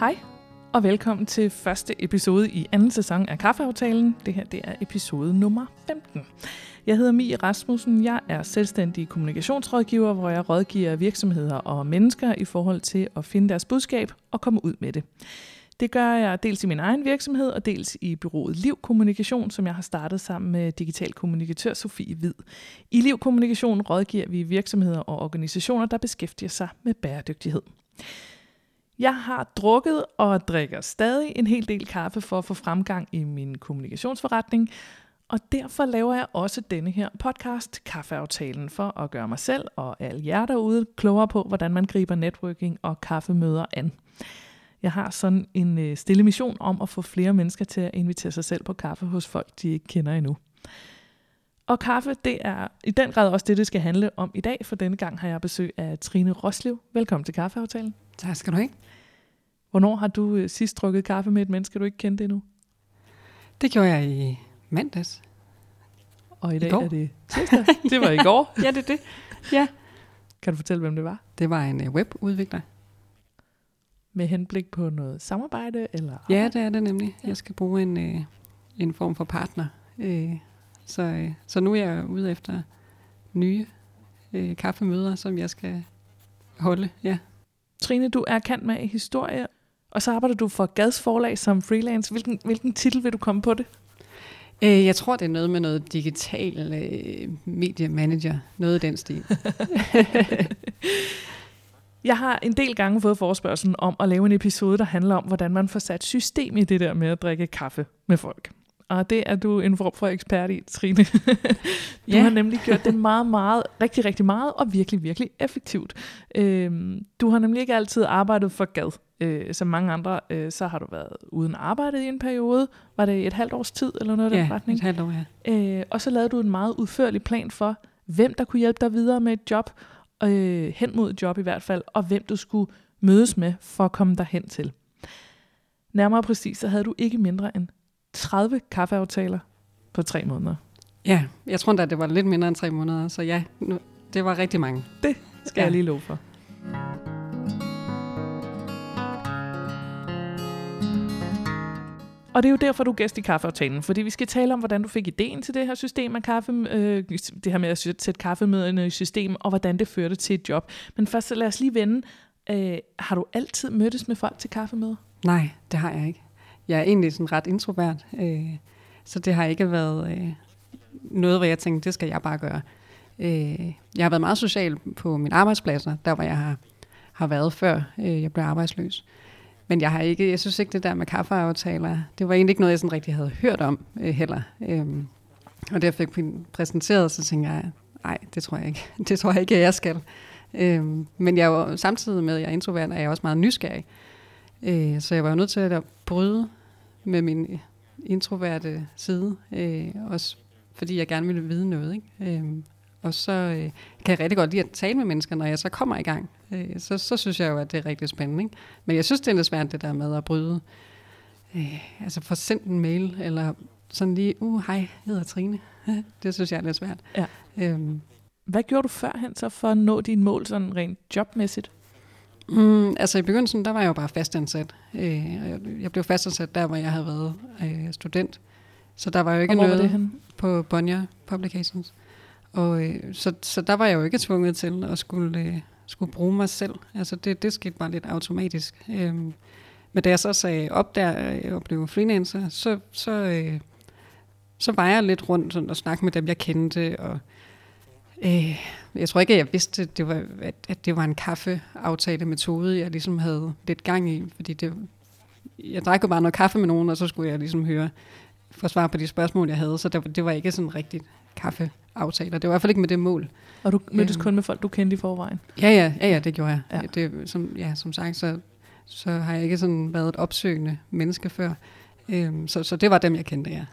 Hej, og velkommen til første episode i anden sæson af Kaffeaftalen. Det her det er episode nummer 15. Jeg hedder Mie Rasmussen. Jeg er selvstændig kommunikationsrådgiver, hvor jeg rådgiver virksomheder og mennesker i forhold til at finde deres budskab og komme ud med det. Det gør jeg dels i min egen virksomhed og dels i byrået Liv Kommunikation, som jeg har startet sammen med digital kommunikatør Sofie Hvid. I Liv Kommunikation rådgiver vi virksomheder og organisationer, der beskæftiger sig med bæredygtighed. Jeg har drukket og drikker stadig en hel del kaffe for at få fremgang i min kommunikationsforretning, og derfor laver jeg også denne her podcast, Kaffeaftalen, for at gøre mig selv og alle jer derude klogere på, hvordan man griber networking og kaffemøder an. Jeg har sådan en øh, stille mission om at få flere mennesker til at invitere sig selv på kaffe hos folk, de ikke kender endnu. Og kaffe, det er i den grad også det, det skal handle om i dag, for denne gang har jeg besøg af Trine Roslev. Velkommen til Kaffeaftalen. Tak skal du have. Hvornår har du øh, sidst drukket kaffe med et menneske, du ikke kendte endnu? Det gjorde jeg i mandags. Og i dag I går. er det tirsdag. Det var i går. Ja, det er det. Ja. Kan du fortælle, hvem det var? Det var en uh, webudvikler. Med henblik på noget samarbejde? Eller Ja, det er det nemlig. Jeg skal bruge en, uh, en form for partner. Så, så nu er jeg ude efter nye kaffemøder, som jeg skal holde. Ja. Trine, du er kendt med historie, og så arbejder du for Gads forlag som freelance. Hvilken, hvilken titel vil du komme på det? Uh, jeg tror, det er noget med noget digital uh, mediemanager. Noget i den stil. Jeg har en del gange fået forspørgselen om at lave en episode, der handler om, hvordan man får sat system i det der med at drikke kaffe med folk. Og det er du en form for ekspert i, Trine. du Ja. har nemlig gjort det meget, meget, rigtig, rigtig meget, og virkelig, virkelig effektivt. Øhm, du har nemlig ikke altid arbejdet for gad. Øh, som mange andre, øh, så har du været uden arbejde i en periode. Var det et halvt års tid, eller noget af den ja, retning? et halvt år, ja. Øh, og så lavede du en meget udførlig plan for, hvem der kunne hjælpe dig videre med et job, øh, hen mod et job i hvert fald, og hvem du skulle mødes med for at komme derhen til. Nærmere præcis, så havde du ikke mindre end 30 kaffeaftaler på tre måneder. Ja, jeg tror da, det var lidt mindre end tre måneder. Så ja, nu, det var rigtig mange. Det skal. Ja. jeg lige love for. Og det er jo derfor, du er gæst i kaffeaftalen, fordi vi skal tale om, hvordan du fik ideen til det her system af kaffe, øh, det her med at sætte kaffemøderne i system, og hvordan det førte til et job. Men først så lad os lige vende. Øh, har du altid mødtes med folk til kaffemøder? Nej, det har jeg ikke. Jeg er egentlig sådan ret introvert, øh, så det har ikke været øh, noget, hvor jeg tænkte, det skal jeg bare gøre. Øh, jeg har været meget social på mine arbejdspladser, der hvor jeg har, har været før øh, jeg blev arbejdsløs. Men jeg har ikke, jeg synes ikke, det der med kaffeaftaler, det var egentlig ikke noget, jeg sådan rigtig havde hørt om øh, heller. Øhm, og da jeg fik præsenteret, så tænkte jeg, nej, det tror jeg ikke. Det tror jeg ikke, at jeg skal. Øhm, men jeg var, samtidig med, at jeg er introvert, er jeg også meget nysgerrig. Øh, så jeg var jo nødt til at bryde med min introverte side, øh, også fordi jeg gerne ville vide noget. Ikke? Øh, og så øh, kan jeg rigtig godt lide at tale med mennesker, når jeg så kommer i gang. Øh, så, så synes jeg jo, at det er rigtig spændende. Ikke? Men jeg synes, det er lidt svært, det der med at bryde. Øh, altså få sendt en mail, eller sådan lige, uh, hej, jeg hedder Trine. det synes jeg er lidt svært. Ja. Øhm, Hvad gjorde du førhen så for at nå dine mål sådan rent jobmæssigt? Mm, altså i begyndelsen, der var jeg jo bare fastansat. Øh, jeg, blev fastansat der, hvor jeg havde været øh, student. Så der var jo ikke Og hvor noget det på Bonnier Publications. Og øh, så, så der var jeg jo ikke tvunget til at skulle, øh, skulle bruge mig selv. Altså det, det skete bare lidt automatisk. Øh, men da jeg så sagde op der øh, og blev freelancer, så, så, øh, så var jeg lidt rundt sådan, og snakkede med dem, jeg kendte, og Øh, jeg tror ikke, at jeg vidste, det var, at, at det var en kaffeaftale-metode, jeg ligesom havde lidt gang i, fordi det, jeg drak jo bare noget kaffe med nogen, og så skulle jeg ligesom høre, få svar på de spørgsmål, jeg havde, så det, det var ikke sådan rigtigt kaffe kaffeaftaler. Det var i hvert fald ikke med det mål. Og du mødtes Øhm. kun med folk, du kendte i forvejen? Ja, ja, ja, ja det gjorde jeg. Ja. Det, som, ja, som sagt, så, så har jeg ikke sådan været et opsøgende menneske før. Øhm, så, så det var dem, jeg kendte, ja.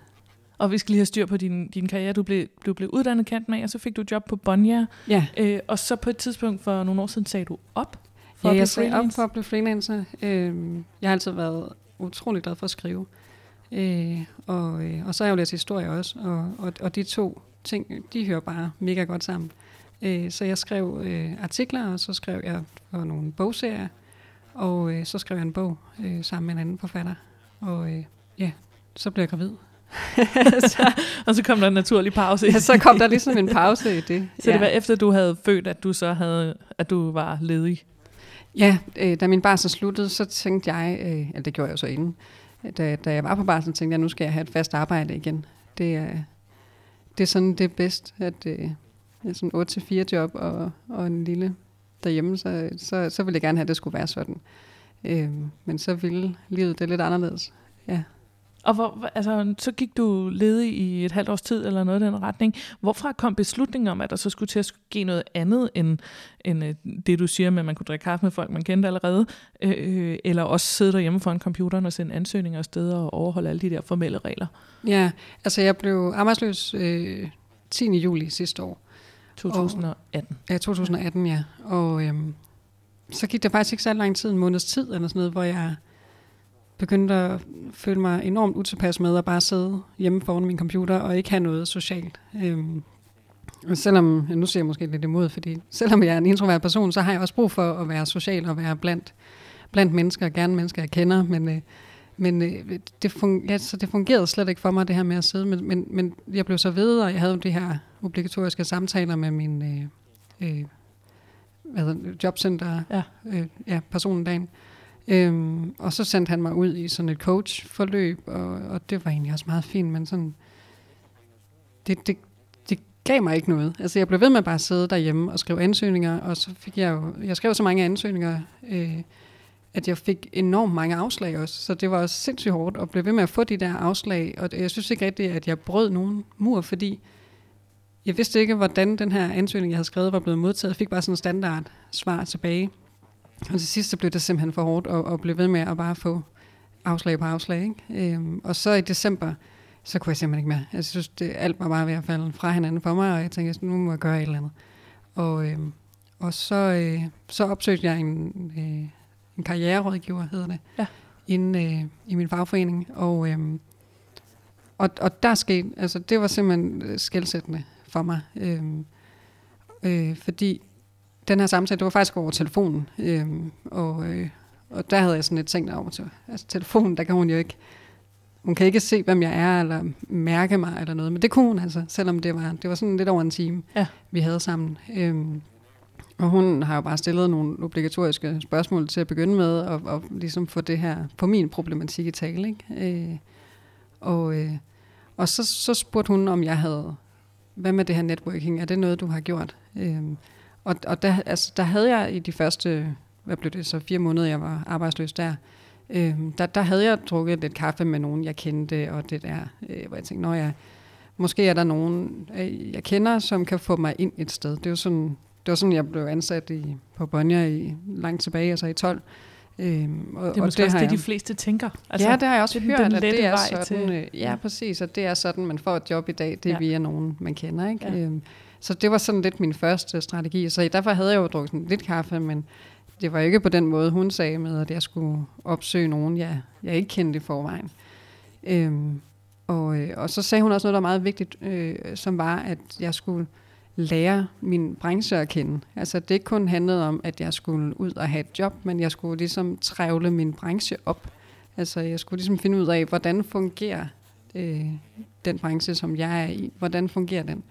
Og vi skal lige have styr på din, din karriere. Du blev, du blev uddannet kendt med, og så fik du job på Bonnier. Ja, Øh, og så på et tidspunkt for nogle år siden sagde du op for ja at blive jeg sagde op for at blive freelancer. Øhm, jeg har altid været utrolig glad for at skrive. Øh, og, øh, og så har jeg jo læst historie også, og, og, og de to ting, de hører bare mega godt sammen. Øh, så jeg skrev øh, artikler, og så skrev jeg for nogle bogserier, Og øh, så skrev jeg en bog øh, sammen med en anden forfatter. Og øh, ja, så blev jeg gravid. så, og så kom der en naturlig pause. Ja, så kom der ligesom en pause i det. Så ja. det var efter du havde født, at du så havde, at du var ledig? Ja, øh, da min barsel sluttede, så tænkte jeg, øh, ja, det gjorde jeg jo så inden, da, da jeg var på barsel, tænkte jeg, nu skal jeg have et fast arbejde igen. Det er, det er sådan, det er bedst, at øh, sådan 8-4 job og, og en lille derhjemme, så, så, så ville jeg gerne have, at det skulle være sådan. Øh, men så ville livet det lidt anderledes. Ja. Og hvor, altså, så gik du ledig i et halvt års tid, eller noget i den retning. Hvorfra kom beslutningen om, at der så skulle til at ske noget andet, end, end øh, det du siger med, at man kunne drikke kaffe med folk, man kendte allerede, øh, eller også sidde derhjemme foran computeren og sende ansøgninger afsted og overholde alle de der formelle regler? Ja, altså jeg blev arbejdsløs øh, 10. juli sidste år. 2018. Og, ja, 2018, ja. Og øhm, så gik der faktisk ikke så lang tid, en måneds tid eller sådan noget, hvor jeg begyndte at føle mig enormt utilpas med at bare sidde hjemme foran min computer og ikke have noget socialt. Øhm, og selvom, ja, nu siger jeg måske lidt imod, fordi selvom jeg er en introvert person, så har jeg også brug for at være social og være blandt, blandt mennesker, gerne mennesker, jeg kender, men, øh, men øh, det, fun, ja, så det fungerede slet ikke for mig, det her med at sidde, men, men, men jeg blev så ved, og jeg havde de her obligatoriske samtaler med min øh, øh, hvad hedder, jobcenter, ja. Øh, ja, personen dagen, Øhm, og så sendte han mig ud i sådan et coachforløb, og, og det var egentlig også meget fint, men sådan, det, det, det gav mig ikke noget. Altså jeg blev ved med bare at sidde derhjemme og skrive ansøgninger, og så fik jeg jo, jeg skrev så mange ansøgninger, øh, at jeg fik enormt mange afslag også, så det var også sindssygt hårdt at blive ved med at få de der afslag, og jeg synes ikke rigtigt, at jeg brød nogen mur, fordi jeg vidste ikke, hvordan den her ansøgning, jeg havde skrevet, var blevet modtaget. Jeg fik bare sådan en standard svar tilbage. Og til sidst så blev det simpelthen for hårdt at, at blive ved med at bare få afslag på afslag. Ikke? Øhm, og så i december, så kunne jeg simpelthen ikke mere. Jeg synes, det, alt var bare ved at falde fra hinanden for mig, og jeg tænkte, nu må jeg gøre et eller andet. Og, øhm, og så, øh, så opsøgte jeg en, øh, en karriererådgiver, hedder det, ja. inde øh, i min fagforening. Og, øh, og, og der skete, altså det var simpelthen skældsættende for mig. Øh, øh, fordi den her samtale, det var faktisk over telefonen. Øhm, og, øh, og der havde jeg sådan lidt tænkt over til, altså telefonen, der kan hun jo ikke, hun kan ikke se, hvem jeg er, eller mærke mig, eller noget. Men det kunne hun altså, selvom det var, det var sådan lidt over en time, ja. vi havde sammen. Øhm, og hun har jo bare stillet nogle obligatoriske spørgsmål til at begynde med, og, og ligesom få det her på min problematik i tale. Ikke? Øh, og øh, og så, så spurgte hun, om jeg havde, hvad med det her networking, er det noget, du har gjort? Øh, og, og der, altså, der havde jeg i de første, hvad blev det så, fire måneder, jeg var arbejdsløs der, øh, der, der havde jeg drukket lidt kaffe med nogen, jeg kendte, og det der, øh, hvor jeg tænkte, når jeg, måske er der nogen, øh, jeg kender, som kan få mig ind et sted. Det var sådan, det var sådan jeg blev ansat i, på Bonja i, langt tilbage, altså i 12. Øhm, og, det er måske og det også det, jeg, de fleste tænker. Altså, ja, det har jeg også det hørt, at det er sådan, til. Øh, ja, præcis, og det er sådan, man får et job i dag, det er ja. via nogen, man kender. Ikke? Ja. Øhm, så det var sådan lidt min første strategi. Så derfor havde jeg jo drukket sådan lidt kaffe, men det var ikke på den måde, hun sagde med, at jeg skulle opsøge nogen, jeg, jeg ikke kendte i forvejen. Øhm, og, øh, og så sagde hun også noget, der var meget vigtigt, øh, som var, at jeg skulle lære min branche at kende. Altså det ikke kun handlede om, at jeg skulle ud og have et job, men jeg skulle ligesom trævle min branche op. Altså jeg skulle ligesom finde ud af, hvordan fungerer øh, den branche, som jeg er i. Hvordan fungerer den?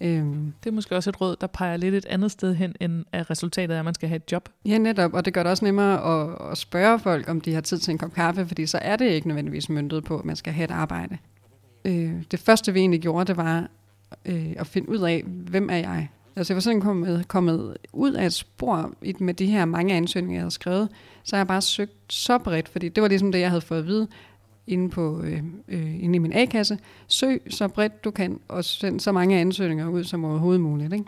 Øhm. Det er måske også et råd, der peger lidt et andet sted hen, end at resultatet er, at man skal have et job. Ja, netop, og det gør det også nemmere at, at spørge folk, om de har tid til en kop kaffe, fordi så er det ikke nødvendigvis myndet på, at man skal have et arbejde. Øh, det første, vi egentlig gjorde, det var øh, at finde ud af, hvem er jeg? Altså jeg var sådan kommet, kommet ud af et spor med de her mange ansøgninger, jeg havde skrevet, så har jeg bare søgt så bredt, fordi det var ligesom det, jeg havde fået at vide inde, på, øh, øh, inde i min A-kasse. Søg så bredt du kan, og send så mange ansøgninger ud som overhovedet muligt. Ikke?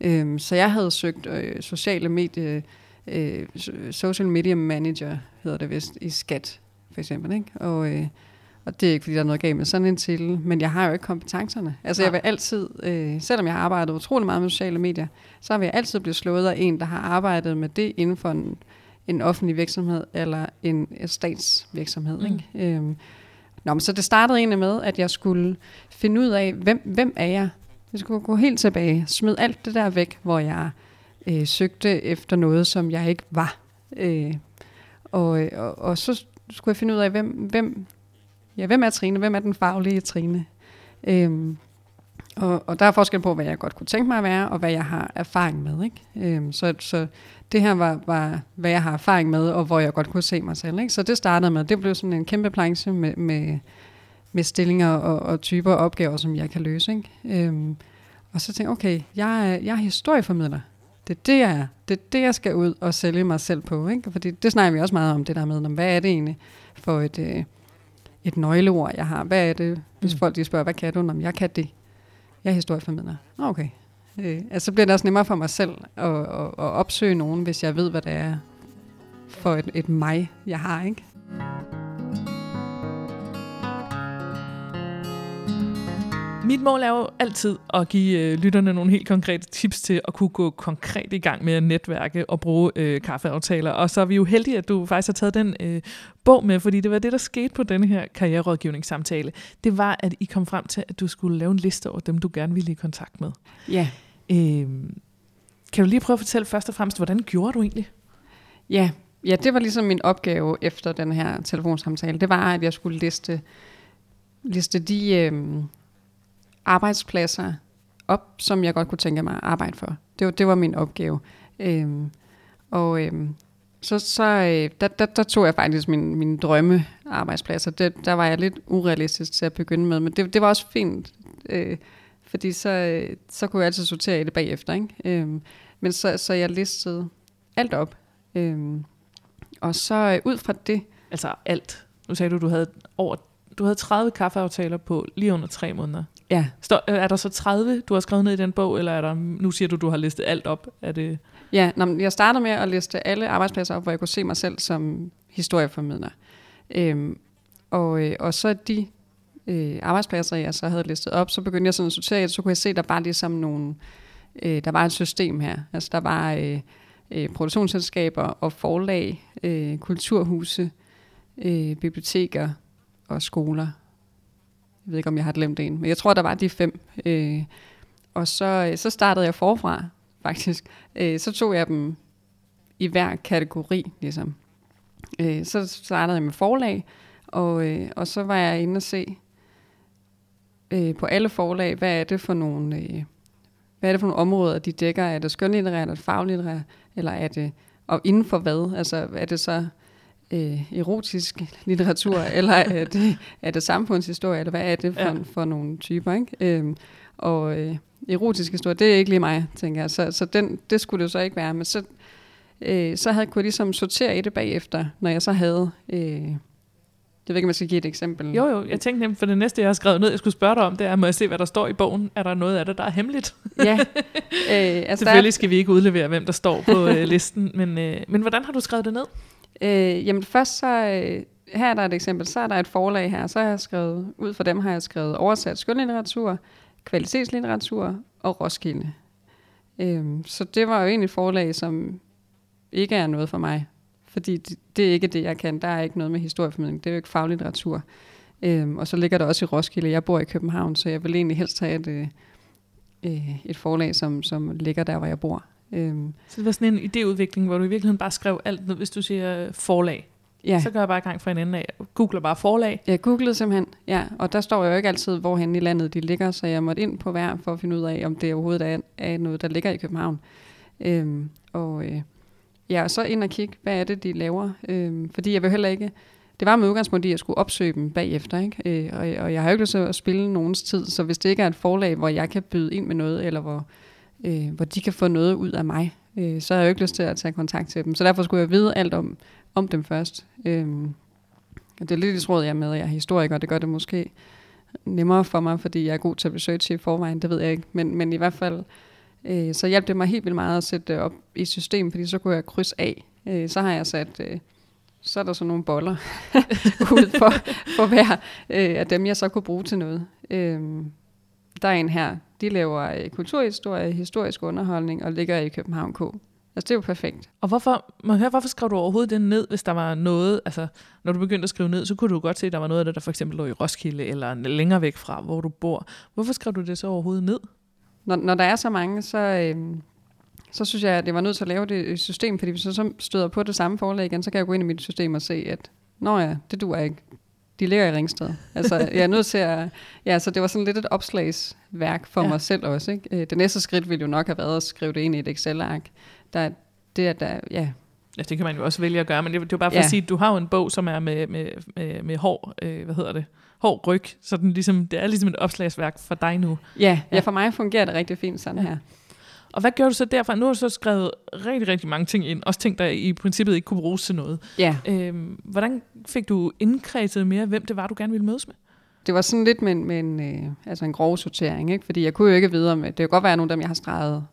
Øhm, så jeg havde søgt øh, sociale medie, øh, social media manager, hedder det vist, i skat for eksempel. Ikke? Og, øh, og det er ikke, fordi der er noget galt med sådan en til, men jeg har jo ikke kompetencerne. Altså jeg vil altid, øh, selvom jeg har arbejdet utrolig meget med sociale medier, så vil jeg altid blive slået af en, der har arbejdet med det inden for en en offentlig virksomhed eller en statsvirksomhed. Mm. Ikke? Øhm, nå, men så det startede egentlig med, at jeg skulle finde ud af, hvem, hvem er jeg? Jeg skulle gå helt tilbage, smide alt det der væk, hvor jeg øh, søgte efter noget, som jeg ikke var. Øh, Og, og, og så skulle jeg finde ud af, hvem, hvem, ja, hvem er Trine? Hvem er den faglige Trine? Øhm, og, og der er forskel på, hvad jeg godt kunne tænke mig at være, og hvad jeg har erfaring med. Ikke? Øhm, så, så det her var, var, hvad jeg har erfaring med, og hvor jeg godt kunne se mig selv. Ikke? Så det startede med, det blev sådan en kæmpe planche med, med, med stillinger og, og typer og opgaver, som jeg kan løse. Ikke? Øhm, og så tænkte jeg, okay, jeg er, jeg er historieformidler. Det er det, jeg er. Det er det, jeg skal ud og sælge mig selv på. Ikke? Fordi det snakker vi også meget om, det der med, hvad er det egentlig for et, øh, et nøgleord, jeg har? Hvad er det, hvis mm. folk de spørger, hvad kan du? Om jeg kan det. Jeg er historieformidler. Okay. Øh, altså, så bliver det også nemmere for mig selv at, at, at opsøge nogen, hvis jeg ved, hvad det er for et, et mig, jeg har. Ikke? Mit mål er jo altid at give øh, lytterne nogle helt konkrete tips til at kunne gå konkret i gang med at netværke og bruge øh, kaffeaftaler. Og så er vi jo heldige, at du faktisk har taget den øh, bog med, fordi det var det, der skete på denne her karriererådgivningssamtale. Det var, at I kom frem til, at du skulle lave en liste over dem, du gerne ville i kontakt med. Ja. Øh, kan du lige prøve at fortælle først og fremmest, hvordan gjorde du egentlig? Ja, ja det var ligesom min opgave efter den her telefonsamtale. Det var, at jeg skulle liste, liste de... Øh, arbejdspladser op, som jeg godt kunne tænke mig at arbejde for. Det var, det var min opgave. Øhm, og øhm, så, så øh, der, der, der tog jeg faktisk min, min drømme arbejdspladser. Det, der var jeg lidt urealistisk til at begynde med, men det, det var også fint, øh, fordi så, øh, så kunne jeg altid sortere i det bagefter. Ikke? Øhm, men så, så jeg listede alt op. Øhm, og så øh, ud fra det... Altså alt. Nu sagde du, du havde over du havde 30 kaffeaftaler på lige under tre måneder. Ja. Står, er der så 30, du har skrevet ned i den bog, eller er der, nu siger du, du har listet alt op? Er det... Ja, nå, jeg startede med at liste alle arbejdspladser op, hvor jeg kunne se mig selv som historieformidler. Øhm, og, øh, og så de øh, arbejdspladser, jeg så havde listet op, så begyndte jeg sådan at sortere, så kunne jeg se, der var ligesom nogle, øh, der var et system her. Altså der var øh, øh, produktionsselskaber og forlag, øh, kulturhuse, øh, biblioteker og skoler jeg ved ikke, om jeg har glemt en, men jeg tror, der var de fem. Øh, og så, øh, så startede jeg forfra, faktisk. Øh, så tog jeg dem i hver kategori, ligesom. Øh, så startede jeg med forlag, og, øh, og så var jeg inde og se øh, på alle forlag, hvad er det for nogle... Øh, hvad er det for nogle områder, de dækker? Er det skønlitterært, er det faglitterært, eller er det, og inden for hvad? Altså, er det så øh, erotisk litteratur, eller er det, er det samfundshistorie, eller hvad er det for, ja. for nogle typer? Ikke? Øhm, og øh, erotisk historie, det er ikke lige mig, tænker jeg. Så, så den, det skulle det så ikke være. Men så, øh, så havde, kunne jeg ligesom sortere i det bagefter, når jeg så havde... Øh, jeg ved ikke, om jeg skal give et eksempel. Jo, jo. Jeg tænkte nemlig, for det næste, jeg har skrevet ned, jeg skulle spørge dig om, det er, må jeg se, hvad der står i bogen? Er der noget af det, der er hemmeligt? Ja. Øh, altså Selvfølgelig skal vi ikke udlevere, hvem der står på øh, listen, men, øh, men hvordan har du skrevet det ned? Øh, jamen først så, øh, her er der et eksempel, så er der et forlag her, så har jeg skrevet, ud fra dem har jeg skrevet oversat skønlitteratur, kvalitetslitteratur og Roskilde. Øh, så det var jo egentlig et forlag, som ikke er noget for mig, fordi det, det er ikke det, jeg kan. Der er ikke noget med historieformidling, det er jo ikke faglitteratur. Øh, og så ligger der også i Roskilde, jeg bor i København, så jeg vil egentlig helst have et, øh, øh et forlag, som, som ligger der, hvor jeg bor. Øhm. Så det var sådan en idéudvikling, hvor du i virkeligheden bare skrev alt ned, hvis du siger forlag. Ja. Så går jeg bare i gang fra en ende af. Googler bare forlag. Jeg googlede simpelthen, ja. Og der står jo ikke altid, hvorhen i landet de ligger, så jeg måtte ind på hver for at finde ud af, om det overhovedet er, er noget, der ligger i København. Øhm, og øh, ja, og så ind og kigge, hvad er det, de laver. Øhm, fordi jeg vil heller ikke... Det var med udgangspunkt i, at jeg skulle opsøge dem bagefter, ikke? Øh, og, og jeg har jo ikke lyst til at spille nogens tid, så hvis det ikke er et forlag, hvor jeg kan byde ind med noget, eller hvor øh, hvor de kan få noget ud af mig, øh, så har jeg jo ikke lyst til at tage kontakt til dem. Så derfor skulle jeg vide alt om, om dem først. Øh, det er lidt i tråd jeg med, at jeg er historiker, det gør det måske nemmere for mig, fordi jeg er god til at researche i forvejen, det ved jeg ikke. Men, men i hvert fald, øh, så hjalp det mig helt vildt meget at sætte det op i system, fordi så kunne jeg krydse af. Øh, så har jeg sat... Øh, så er der så nogle boller ud for, for hver øh, af dem, jeg så kunne bruge til noget. Øh, der er en her, de laver øh, kulturhistorie, historisk underholdning og ligger i København K. Altså det er jo perfekt. Og hvorfor, må høre, hvorfor skrev du overhovedet det ned, hvis der var noget, altså når du begyndte at skrive ned, så kunne du godt se, at der var noget af det, der for eksempel lå i Roskilde eller længere væk fra, hvor du bor. Hvorfor skrev du det så overhovedet ned? Når, når der er så mange, så, øh, så synes jeg, at det var nødt til at lave det system, fordi hvis jeg så støder på det samme forlag igen, så kan jeg gå ind i mit system og se, at nå ja, det duer ikke. De ligger i Ringsted. Altså, jeg er nødt til at... Ja, så det var sådan lidt et opslagsværk for ja. mig selv også. Ikke? Øh, det næste skridt ville jo nok have været at skrive det ind i et Excel-ark. Der, det er der, ja, Ja, det kan man jo også vælge at gøre, men det, det var bare for ja. at sige, at du har jo en bog, som er med, med, med, med hård, øh, hvad hedder det, hård ryg, så den ligesom, det er ligesom et opslagsværk for dig nu. Ja, ja. ja for mig fungerer det rigtig fint sådan ja. her. Og hvad gør du så derfra? Nu har du så skrevet rigtig, rigtig mange ting ind, også ting, der i princippet ikke kunne bruges til noget. Ja. Øhm, hvordan fik du indkredset mere, hvem det var, du gerne ville mødes med? Det var sådan lidt med, med en, øh, altså en grov sortering, ikke? fordi jeg kunne jo ikke vide om, det kan godt være nogle af dem, jeg har streget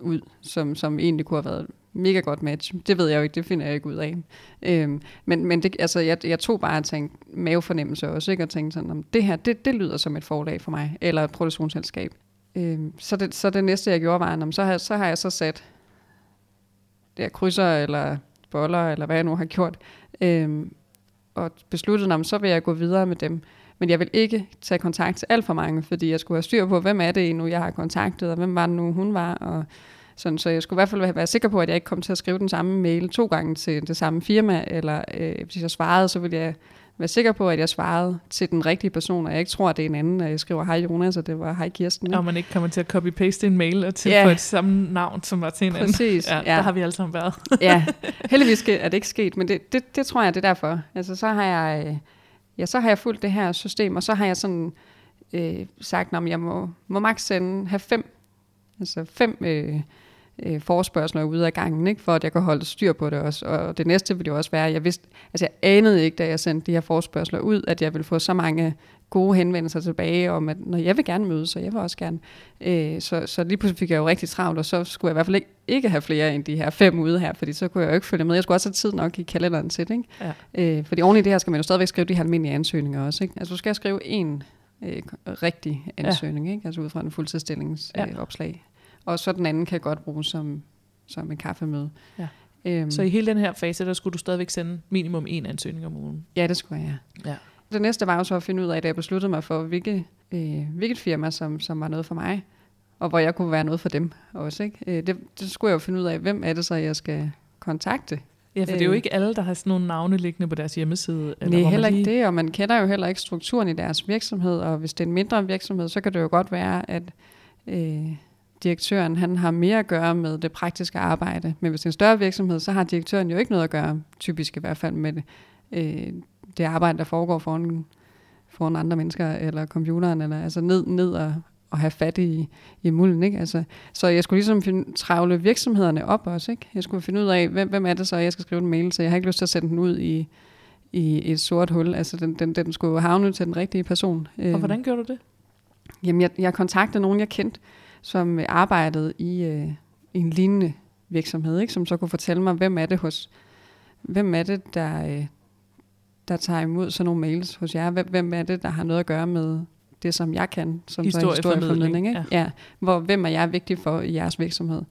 ud, som, som egentlig kunne have været mega godt match. Det ved jeg jo ikke, det finder jeg ikke ud af. Øhm, men men det, altså, jeg, jeg tog bare og tænkte mavefornemmelse også, ikke? og tænkte sådan, om det her, det, det lyder som et forlag for mig, eller et produktionsselskab. Øh, så, det, så det næste, jeg gjorde, var, at så, har, så har jeg så sat der krydser, eller boller, eller hvad jeg nu har gjort, øh, og besluttet, at så vil jeg gå videre med dem. Men jeg vil ikke tage kontakt til alt for mange, fordi jeg skulle have styr på, hvem er det nu, jeg har kontaktet, og hvem var det nu, hun var, og sådan, så jeg skulle i hvert fald være sikker på, at jeg ikke kom til at skrive den samme mail to gange til det samme firma, eller øh, hvis jeg svarede, så ville jeg være sikker på, at jeg svarede til den rigtige person, og jeg ikke tror, at det er en anden, at jeg skriver hej Jonas, og det var hej Kirsten. Og man ikke kommer til at copy-paste en mail og til ja. et samme navn, som var til en Præcis, anden. Ja, ja. Der har vi alle sammen været. ja, heldigvis er det ikke sket, men det, det, det tror jeg, det er derfor. Altså så har jeg, øh, ja, så har jeg fulgt det her system, og så har jeg sådan øh, sagt, at jeg må, må maks sende, have fem, altså fem øh, øh, forspørgsler ude af gangen, ikke? for at jeg kan holde styr på det også. Og det næste ville jo også være, at jeg vidste, altså jeg anede ikke, da jeg sendte de her forspørgsler ud, at jeg ville få så mange gode henvendelser tilbage om, at når jeg vil gerne møde, så jeg vil også gerne. Øh, så, så lige pludselig fik jeg jo rigtig travlt, og så skulle jeg i hvert fald ikke, ikke have flere end de her fem ude her, fordi så kunne jeg jo ikke følge med. Jeg skulle også have tid nok i kalenderen til det. Ikke? Ja. Øh, fordi oven i det her skal man jo stadigvæk skrive de her almindelige ansøgninger også. Ikke? Altså du skal skrive en øh, rigtig ansøgning, ja. ikke? altså ud fra en fuldtidsstillingsopslag. Ja. Øh, og så den anden kan godt bruges som, som en kaffemøde. Ja. Øhm, så i hele den her fase, der skulle du stadigvæk sende minimum en ansøgning om ugen? Ja, det skulle jeg. Ja. Det næste var jo så at finde ud af, da jeg besluttede mig for, hvilket, øh, hvilket firma, som, som var noget for mig, og hvor jeg kunne være noget for dem også. Ikke? Øh, det, det skulle jeg jo finde ud af, hvem er det så, jeg skal kontakte. Ja, for det er jo øh. ikke alle, der har sådan nogle navne liggende på deres hjemmeside. Eller Nej, heller ikke lige... det, og man kender jo heller ikke strukturen i deres virksomhed, og hvis det er en mindre virksomhed, så kan det jo godt være, at øh, direktøren han har mere at gøre med det praktiske arbejde. Men hvis det er en større virksomhed, så har direktøren jo ikke noget at gøre, typisk i hvert fald med det, øh, det arbejde, der foregår foran, foran andre mennesker, eller computeren, eller altså ned, ned og, og have fat i, i mulden. Ikke? Altså, så jeg skulle ligesom finde, travle virksomhederne op også. Ikke? Jeg skulle finde ud af, hvem, hvem er det så, jeg skal skrive en mail til. Jeg har ikke lyst til at sende den ud i, i et sort hul. Altså, den, den, den skulle havne til den rigtige person. Og hvordan gjorde du det? Jamen, jeg, jeg kontaktede nogen, jeg kendte, som arbejdede i, øh, i en lignende virksomhed, ikke? som så kunne fortælle mig, hvem er det hos, hvem er det, der, øh, der tager imod sådan nogle mails hos jer? Hvem, hvem er det, der har noget at gøre med det, som jeg kan, som historieformidling? Ikke? Ja. ja. Hvor, hvem er jeg vigtig for i jeres virksomhed?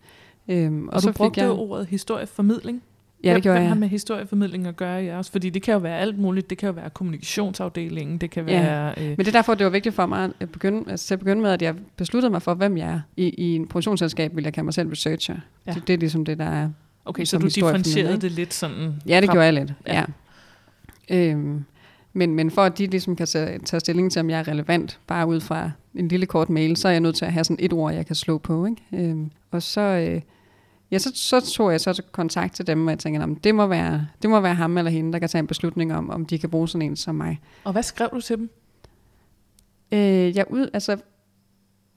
Øhm, og, og så du brugte jeg, ordet historieformidling? Ja, det gjorde Hvem jeg. har med historieformidling at gøre i også? Fordi det kan jo være alt muligt. Det kan jo være kommunikationsafdelingen, det kan være... Ja. Øh... Men det er derfor, det var vigtigt for mig at begynde, altså, til at begynde med, at jeg besluttede mig for, hvem jeg er. I, i en produktionsselskab vil jeg kalde mig selv researcher. Ja. Det, det er ligesom det, der er... Okay, så du differentierede det lidt sådan... Ja, det gjorde jeg lidt, ja. ja. Øhm, men, men for at de ligesom kan tage, tage stilling til, om jeg er relevant, bare ud fra en lille kort mail, så er jeg nødt til at have sådan et ord, jeg kan slå på. Ikke? Øhm, og så... Øh, ja, så, så tog jeg så kontakt til dem, og jeg tænkte, det må, være, det må være ham eller hende, der kan tage en beslutning om, om de kan bruge sådan en som mig. Og hvad skrev du til dem? Øh, jeg, ud, altså,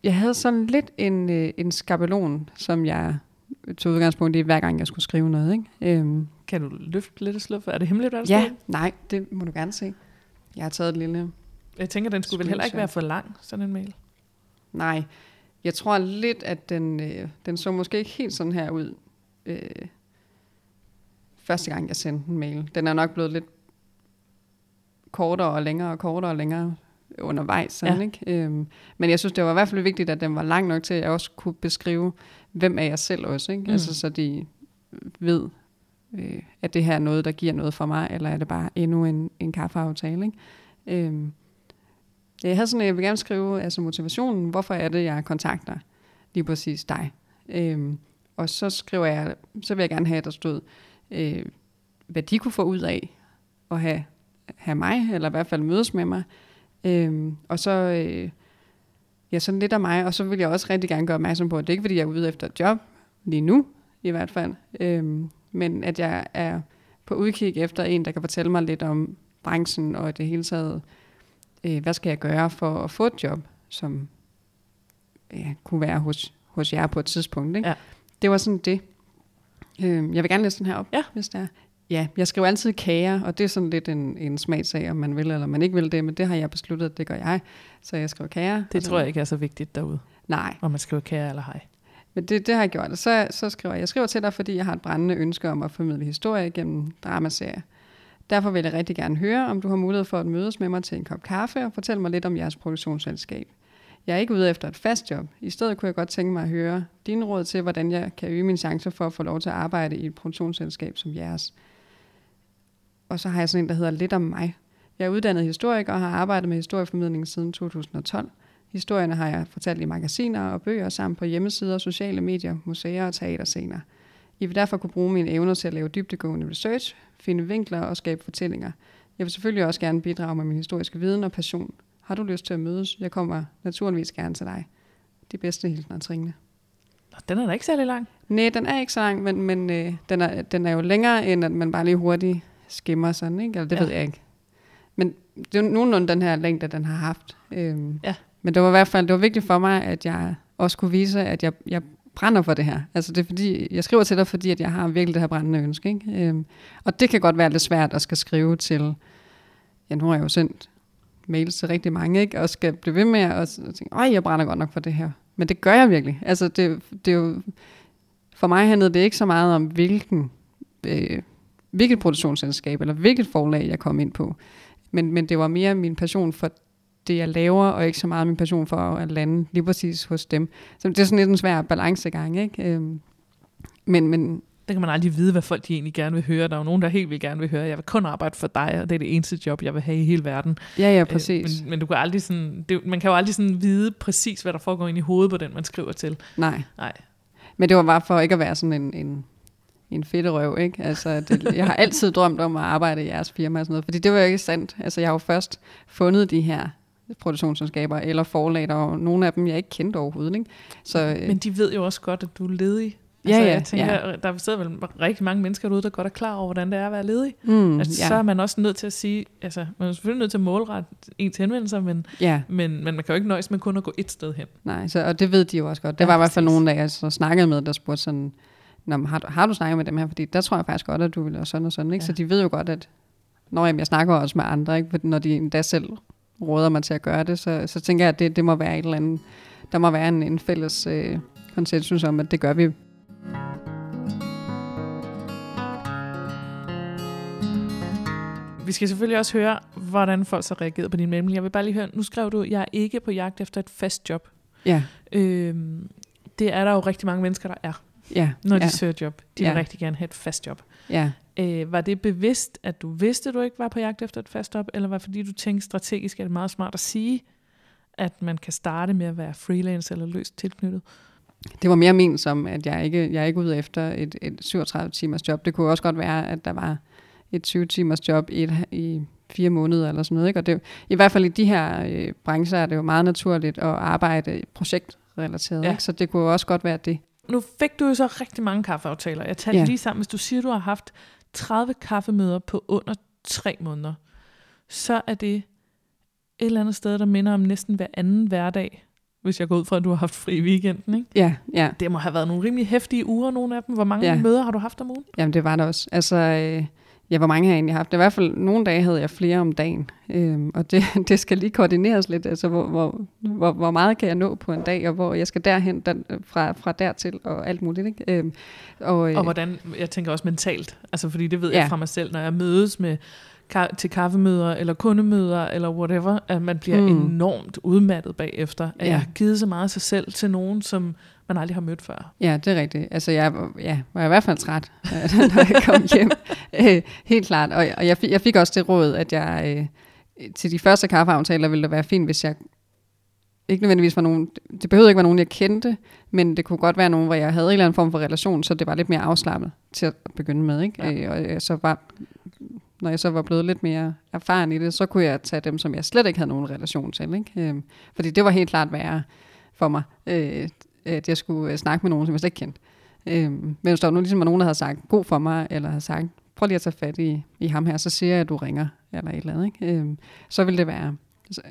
jeg havde sådan lidt en, øh, en skabelon, som jeg tog udgangspunkt i, hver gang jeg skulle skrive noget. Ikke? Øhm, kan du løfte lidt af sløf? Er det hemmeligt, hvad der Ja, nej, det må du gerne se. Jeg har taget et lille... Jeg tænker, den skulle vel heller ikke være for lang, sådan en mail? Nej, jeg tror lidt, at den, øh, den så måske ikke helt sådan her ud, øh, første gang jeg sendte en mail. Den er nok blevet lidt kortere og længere og kortere og længere undervejs. Sådan, ja. ikke? Øhm, men jeg synes, det var i hvert fald vigtigt, at den var lang nok til, at jeg også kunne beskrive, hvem er jeg selv også. Ikke? Mm. Altså, så de ved, øh, at det her er noget, der giver noget for mig, eller er det bare endnu en, en kaffeaftale. Ikke? Øhm, jeg havde sådan, jeg vil gerne skrive altså motivationen, hvorfor er det, jeg kontakter lige præcis dig. Øhm, og så skriver jeg, så vil jeg gerne have, at der stod, øh, hvad de kunne få ud af at have, have mig, eller i hvert fald mødes med mig. Øhm, og så, øh, ja, sådan lidt af mig, og så vil jeg også rigtig gerne gøre opmærksom på, at det ikke er, fordi jeg er ude efter et job, lige nu i hvert fald, øhm, men at jeg er på udkig efter en, der kan fortælle mig lidt om branchen, og det hele taget, øh, hvad skal jeg gøre for at få et job, som ja, kunne være hos, hos jer på et tidspunkt. Ikke? Ja. Det var sådan det. Øh, jeg vil gerne læse den her op, Ja. hvis det er. Ja, jeg skriver altid kager, og det er sådan lidt en, en smagsag, om man vil eller man ikke vil det, men det har jeg besluttet, at det gør jeg. Så jeg skriver kager. Det tror jeg ikke er så vigtigt derude, Nej, om man skriver kære eller hej. men det, det har jeg gjort. Og så, så skriver jeg, jeg skriver til dig, fordi jeg har et brændende ønske om at formidle historie gennem dramaserier. Derfor vil jeg rigtig gerne høre, om du har mulighed for at mødes med mig til en kop kaffe og fortælle mig lidt om jeres produktionsselskab. Jeg er ikke ude efter et fast job. I stedet kunne jeg godt tænke mig at høre dine råd til, hvordan jeg kan øge mine chancer for at få lov til at arbejde i et produktionsselskab som jeres. Og så har jeg sådan en, der hedder Lidt om mig. Jeg er uddannet historiker og har arbejdet med historieformidling siden 2012. Historierne har jeg fortalt i magasiner og bøger samt på hjemmesider, sociale medier, museer og teaterscener. I vil derfor kunne bruge mine evner til at lave dybdegående research, finde vinkler og skabe fortællinger. Jeg vil selvfølgelig også gerne bidrage med min historiske viden og passion. Har du lyst til at mødes? Jeg kommer naturligvis gerne til dig. De bedste hilsner, Trine. Den er da ikke særlig lang. Nej, den er ikke så lang, men, men øh, den, er, den er jo længere, end at man bare lige hurtigt skimmer sådan, ikke? Eller det ja. ved jeg ikke. Men det er jo nogenlunde den her længde, den har haft. Øhm, Ja. Men det var i hvert fald det var vigtigt for mig, at jeg også kunne vise, at jeg, jeg brænder for det her. Altså det er fordi, jeg skriver til dig, fordi at jeg har virkelig det her brændende ønske. Ikke? Øhm, og det kan godt være lidt svært at skal skrive til, ja nu har jeg jo sendt mails til rigtig mange, ikke? og skal blive ved med at og tænke, ej, jeg brænder godt nok for det her. Men det gør jeg virkelig. Altså det, det er jo, for mig handlede det ikke så meget om, hvilken, øh, hvilket produktionsselskab eller hvilket forlag jeg kom ind på. Men, men det var mere min passion for det, jeg laver, og ikke så meget min passion for at lande lige præcis hos dem. Så det er sådan lidt en svær balancegang, ikke? Øhm, men, men Det kan man aldrig vide, hvad folk de egentlig gerne vil høre. Der er jo nogen, der helt vil gerne vil høre, jeg vil kun arbejde for dig, og det er det eneste job, jeg vil have i hele verden. ja, ja, Øh, præcis. men, men du kan aldrig sådan, det, man kan jo aldrig sådan vide præcis, hvad der foregår ind i hovedet på den, man skriver til. Nej. Nej. Men det var bare for ikke at være sådan en, en, en fedterøv, ikke? Altså, det, jeg har altid drømt om at arbejde i jeres firma og sådan noget, fordi det var jo ikke sandt. Altså, jeg har jo først fundet de her produktionsselskaber eller forlag, der var nogle af dem, jeg ikke kendte overhovedet, ikke? Så, øh, Men de ved jo også godt, at du er ledig. Ja, altså, ja, jeg tænker, der sidder vel rigtig mange mennesker derude, der godt er klar over, hvordan det er at være ledig. mm, Altså, ja, Så er man også nødt til at sige, altså man er selvfølgelig nødt til at målrette ens henvendelser, men, ja, men, men man kan jo ikke nøjes med kun at gå et sted hen. nej, så, og det ved de jo også godt. Det Ja, var i hvert fald nogen, der jeg så snakkede med, der spurgte sådan, Nå, har, du, har du snakket med dem her? Fordi der tror jeg faktisk godt, at du vil og sådan og sådan, ikke? Ja. Så de ved jo godt, at når jeg snakker også med andre, ikke? Når de endda selv råder mig til at gøre det, så, så tænker jeg, at det, det må være et eller andet, der må være en, en fælles øh, konsensus om, at det gør vi. Vi skal selvfølgelig også høre, hvordan folk så reagerede på din melding. Jeg vil bare lige høre, nu skrev du, jeg er ikke på jagt efter et fast job. Ja, Øhm, det er der jo rigtig mange mennesker, der er, ja, når de ja, søger job. De vil Ja. rigtig gerne have et fast job. ja. Øh, var det bevidst, at du vidste, du ikke var på jagt efter et fast job, eller var det fordi, du tænkte strategisk, at det er meget smart at sige, at man kan starte med at være freelance eller løst tilknyttet? Det var mere ment som, at jeg ikke jeg er ikke ude efter et, et 37 timers job. Det kunne også godt være, at der var et 20 timers job i, et, i fire måneder eller sådan noget. Ikke? Og det, I hvert fald i de her øh, brancher er det jo meget naturligt at arbejde projektrelateret. Ja. Ikke? Så det kunne også godt være det. Nu fik du jo så rigtig mange kaffeaftaler. Jeg talte Ja. lige sammen, hvis du siger, du har haft 30 kaffemøder på under tre måneder, så er det et eller andet sted, der minder om næsten hver anden hverdag, hvis jeg går ud fra, at du har haft fri i weekenden. Ikke? Ja, ja. Det må have været nogle rimelig hæftige uger, nogle af dem. Hvor mange Ja. møder har du haft om ugen? Jamen det var der også. Altså, øh, ja, hvor mange har jeg egentlig haft? I hvert fald nogle dage havde jeg flere om dagen. Øhm, og det, det skal lige koordineres lidt. Altså, hvor, hvor, hvor, hvor meget kan jeg nå på en dag, og hvor jeg skal derhen den, fra, fra dertil og alt muligt. Ikke? Øhm, og, øh, Og hvordan, jeg tænker også mentalt, altså fordi det ved Ja. jeg fra mig selv, når jeg mødes med ka- til kaffemøder, eller kundemøder, eller whatever, at man bliver mm. Enormt udmattet bagefter, at Ja. jeg har givet så meget af sig selv til nogen, som man aldrig har mødt før. Ja, det er rigtigt. Altså, jeg ja, var i hvert fald træt, øh, når jeg kom hjem. Øh, Helt klart. Og, og jeg, fik, jeg fik også det råd, at jeg øh, til de første kaffeaftaler ville det være fint, hvis jeg ikke nødvendigvis var nogen, det behøvede ikke være nogen, jeg kendte, men det kunne godt være nogen, hvor jeg havde en eller anden form for relation, så det var lidt mere afslappet til at begynde med. Ikke? Ja. Øh, og jeg så var, når jeg så var blevet lidt mere erfaren i det, så kunne jeg tage dem, som jeg slet ikke havde nogen relation til. Ikke? Øh, fordi det var helt klart værre for mig, øh, at jeg skulle øh, snakke med nogen, som jeg slet ikke kendte. Øh, men hvis der var nogen, ligesom var nogen, der havde sagt god for mig, eller havde sagt, prøv lige at tage fat i, i ham her, så siger jeg, at du ringer, eller et eller andet. Ikke? Øh, så ville det være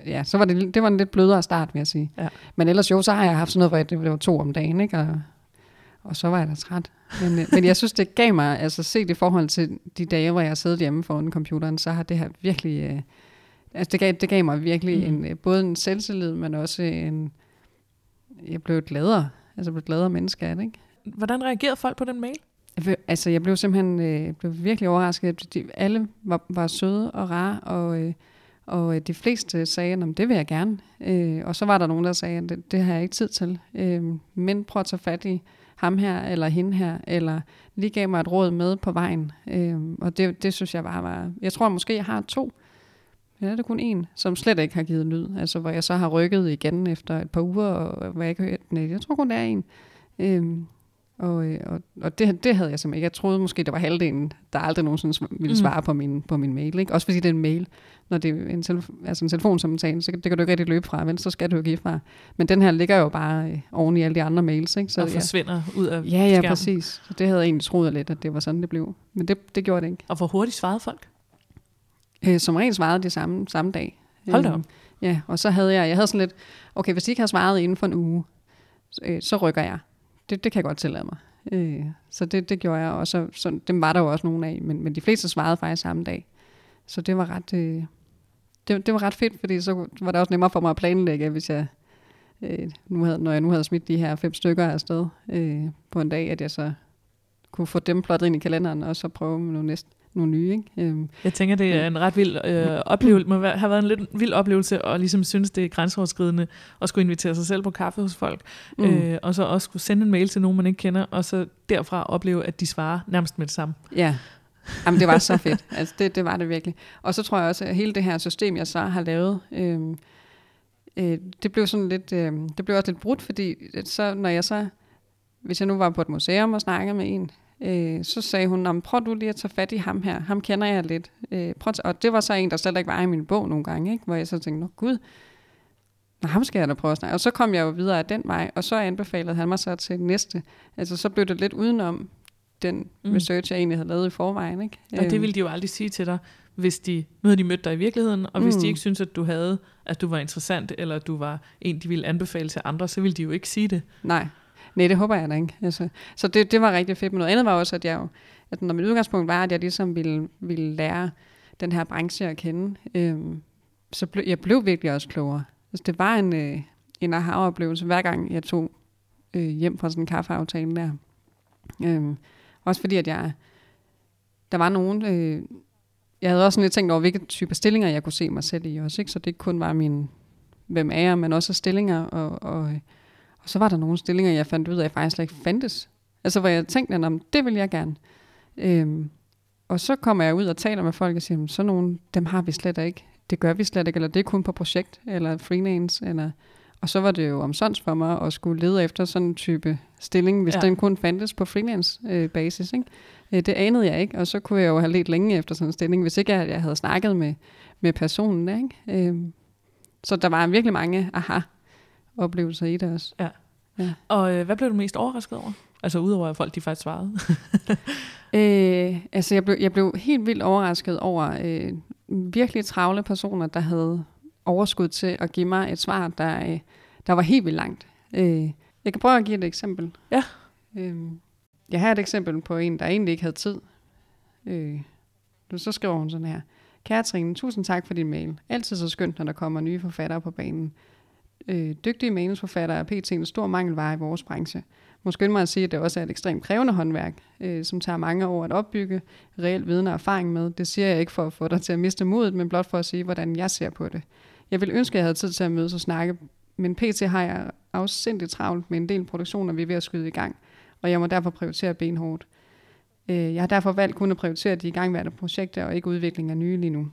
ja, så var det, det var en lidt blødere start, vil jeg sige. Ja. Men ellers jo, så har jeg haft sådan noget, hvor det var to om dagen, ikke? Og, og så var jeg da træt. Men, øh, men jeg synes, det gav mig, altså set i forhold til de dage, hvor jeg sad hjemme foran computeren, så har det her virkelig, øh, altså det gav, det gav mig virkelig mm. en, øh, både en selvtillid, men også en, jeg blev gladere, altså blev gladere menneske af det, ikke? Hvordan reagerede folk på den mail? Altså, jeg blev simpelthen øh, blev virkelig overrasket. De, alle var, var søde og rare, og øh, og de fleste sagde, at det vil jeg gerne. Øh, og så var der nogen, der sagde, at det, det har jeg ikke tid til. Øh, men prøv at tage fat i ham her, eller hende her, eller lige gav mig et råd med på vejen. Øh, og det, det synes jeg bare var... Jeg tror måske, jeg har to. Ja, det kun en, som slet ikke har givet lyd. Altså, hvor jeg så har rykket igen efter et par uger, og hvad jeg ikke hørt. Nej, jeg tror kun, det er en. Øh, og, øh, og, og det, det havde jeg simpelthen ikke. Jeg troede måske, det var halvdelen, der aldrig nogensinde ville mm. svare mm. på, min, på min mail. Ikke? Også fordi det er en mail. Når det er en, telefon, altså en telefonsamtale, så det kan du ikke rigtig løbe fra, vel? så skal du jo give fra. Men den her ligger jo bare øh, oven i alle de andre mails. Ikke? Så, og forsvinder ja. ud af Ja, ja, skærmen. præcis. Så det havde jeg egentlig troet lidt, at det var sådan, det blev. Men det, det gjorde det ikke. Og hvor hurtigt svarede folk? Øh, som regel svarede de samme, samme dag. Hold da øh, op. Ja, og så havde jeg, jeg havde sådan lidt, okay, hvis de ikke har svaret inden for en uge, øh, så rykker jeg. Det, det kan jeg godt tillade mig. Øh, så det, det gjorde jeg, og så, så, dem var der jo også nogle af, men, men de fleste svarede faktisk samme dag. Så det var ret, øh, det, det var ret fedt, fordi så var det også nemmere for mig at planlægge, hvis jeg, øh, nu havde, når jeg nu havde smidt de her fem stykker afsted øh, på en dag, at jeg så kunne få dem plottet ind i kalenderen, og så prøve med nogle næste, nogle nye. Ikke? Øhm, jeg tænker, det er en ret vild øh, oplevelse, må have været en lidt vild oplevelse, og ligesom synes, det er grænseoverskridende at skulle invitere sig selv på kaffe hos folk, mm. øh, og så også skulle sende en mail til nogen, man ikke kender, og så derfra opleve, at de svarer nærmest med det samme. Ja, Jamen, det var så fedt. Altså, det, det var det virkelig. Og så tror jeg også, at hele det her system, jeg så har lavet, øh, øh, det blev sådan lidt, øh, det blev også lidt brudt, fordi så, når jeg så, hvis jeg nu var på et museum og snakkede med en, øh, så sagde hun, prøv du lige at tage fat i ham her, ham kender jeg lidt. Øh, prøv og det var så en, der slet ikke var i min bog nogle gange, ikke? hvor jeg så tænkte, nå gud, Nå, ham skal jeg da prøve at snakke. Og så kom jeg jo videre af den vej, og så anbefalede han mig så til næste. Altså så blev det lidt udenom den mm. research, jeg egentlig havde lavet i forvejen. Ikke? Og det øhm. ville de jo aldrig sige til dig, hvis de, nu havde de mødt dig i virkeligheden, og hvis mm. de ikke synes at du havde, at du var interessant, eller at du var en, de ville anbefale til andre, så ville de jo ikke sige det. Nej, Nej, det håber jeg da ikke. Altså, så det, det var rigtig fedt. Men noget andet var også, at jeg jo, at når mit udgangspunkt var, at jeg ligesom ville, ville lære den her branche at kende, øhm, så blev, jeg blev virkelig også klogere. Altså, det var en, øh, en aha-oplevelse, hver gang jeg tog øh, hjem fra sådan en kaffeaftale der. Øhm, også fordi, at jeg, der var nogen, øh, jeg havde også sådan lidt tænkt over, hvilke typer stillinger, jeg kunne se mig selv i også, ikke? så det ikke kun var min, hvem er jeg, men også stillinger, og, og og så var der nogle stillinger, jeg fandt ud af, at jeg faktisk slet ikke fandtes. Altså, hvor jeg tænkte, at det vil jeg gerne. Øhm, og så kommer jeg ud og taler med folk og siger, så nogle, dem har vi slet ikke. Det gør vi slet ikke, eller det er kun på projekt, eller freelance, eller... Og så var det jo omsonst for mig at skulle lede efter sådan en type stilling, hvis ja. den kun fandtes på freelance-basis. Øh, ikke? Øh, det anede jeg ikke, og så kunne jeg jo have let længe efter sådan en stilling, hvis ikke jeg, jeg havde snakket med, med personen. Ikke? Øh, så der var virkelig mange aha oplevelser i det også. Ja. ja. Og øh, hvad blev du mest overrasket over? Altså udover at folk de faktisk svarede. øh, altså jeg blev, jeg blev helt vildt overrasket over øh, virkelig travle personer, der havde overskud til at give mig et svar, der, øh, der var helt vildt langt. Øh, jeg kan prøve at give et eksempel. Ja. Øh, jeg har et eksempel på en, der egentlig ikke havde tid. Øh, så skriver hun sådan her. Kære Trine, tusind tak for din mail. Altid så skønt, når der kommer nye forfattere på banen. Øh, dygtige manusforfattere er pt. en stor mangelvare i vores branche. Måske mig at sige, at det også er et ekstremt krævende håndværk, øh, som tager mange år at opbygge reel viden og erfaring med. Det siger jeg ikke for at få dig til at miste modet, men blot for at sige, hvordan jeg ser på det. Jeg vil ønske, at jeg havde tid til at mødes og snakke, men pt. har jeg afsindigt travlt med en del produktioner, vi er ved at skyde i gang, og jeg må derfor prioritere benhårdt. Øh, jeg har derfor valgt kun at prioritere de igangværende projekter og ikke udvikling af nye lige nu.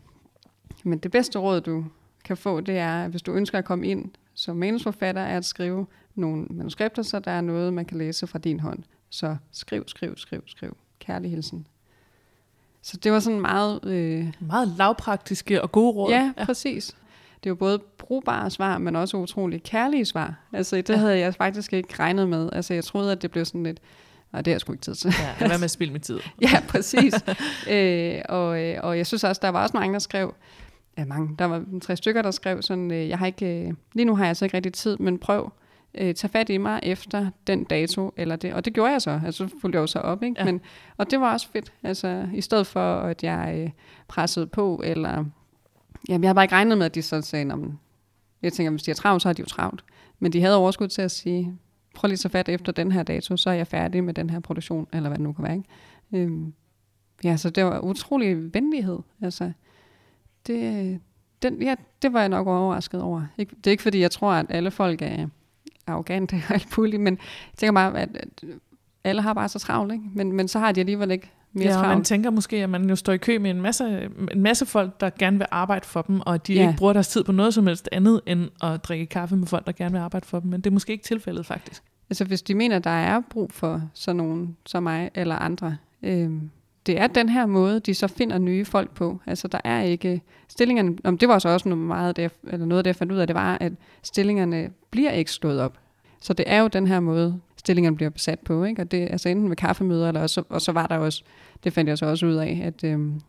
Men det bedste råd, du kan få, det er, at hvis du ønsker at komme ind som manusforfatter er at skrive nogle manuskripter, så der er noget, man kan læse fra din hånd. Så skriv, skriv, skriv, skriv. Kærlig hilsen. Så det var sådan meget... Øh, meget lavpraktiske og gode råd. Ja, ja, præcis. Det var både brugbare svar, men også utrolig kærlige svar. Altså, det ja. havde jeg faktisk ikke regnet med. Altså, jeg troede, at det blev sådan lidt... Og det er jeg sgu ikke tid til. Ja, hvad med at spille med tid? ja, præcis. øh, og, øh, og jeg synes også, der var også mange, der skrev, ja, mange, der var tre stykker, der skrev sådan, øh, jeg har ikke, øh, lige nu har jeg altså ikke rigtig tid, men prøv, øh, tage fat i mig efter den dato, eller det, og det gjorde jeg så, altså fulgte jeg jo så op, ikke? Ja. Men, og det var også fedt, altså i stedet for, at jeg øh, pressede på, eller, jamen jeg havde bare ikke regnet med, at de så sagde, om, jeg tænker, hvis de er travlt, så er de jo travlt, men de havde overskud til at sige, prøv lige så fat efter den her dato, så er jeg færdig med den her produktion, eller hvad det nu kan være, ikke? Øhm, ja, så det var utrolig venlighed, altså, det, den, ja, det var jeg nok overrasket over. Ikke, det er ikke fordi, jeg tror, at alle folk er arrogante og alt muligt, men jeg tænker bare, at, at alle har bare så travlt, ikke? Men, men så har de alligevel ikke mere ja, travlt. man tænker måske, at man jo står i kø med en masse, en masse folk, der gerne vil arbejde for dem, og de ja. ikke bruger deres tid på noget som helst andet, end at drikke kaffe med folk, der gerne vil arbejde for dem. Men det er måske ikke tilfældet, faktisk. Altså hvis de mener, der er brug for sådan nogen som mig eller andre, øh, det er den her måde, de så finder nye folk på. Altså der er ikke stillingerne, om det var så også noget, meget det, eller noget, det jeg fandt ud af, det var, at stillingerne bliver ikke slået op. Så det er jo den her måde, stillingerne bliver besat på. Ikke? Og det er altså enten ved kaffemøder, eller også, og så var der også, det fandt jeg så også ud af, at, øhm,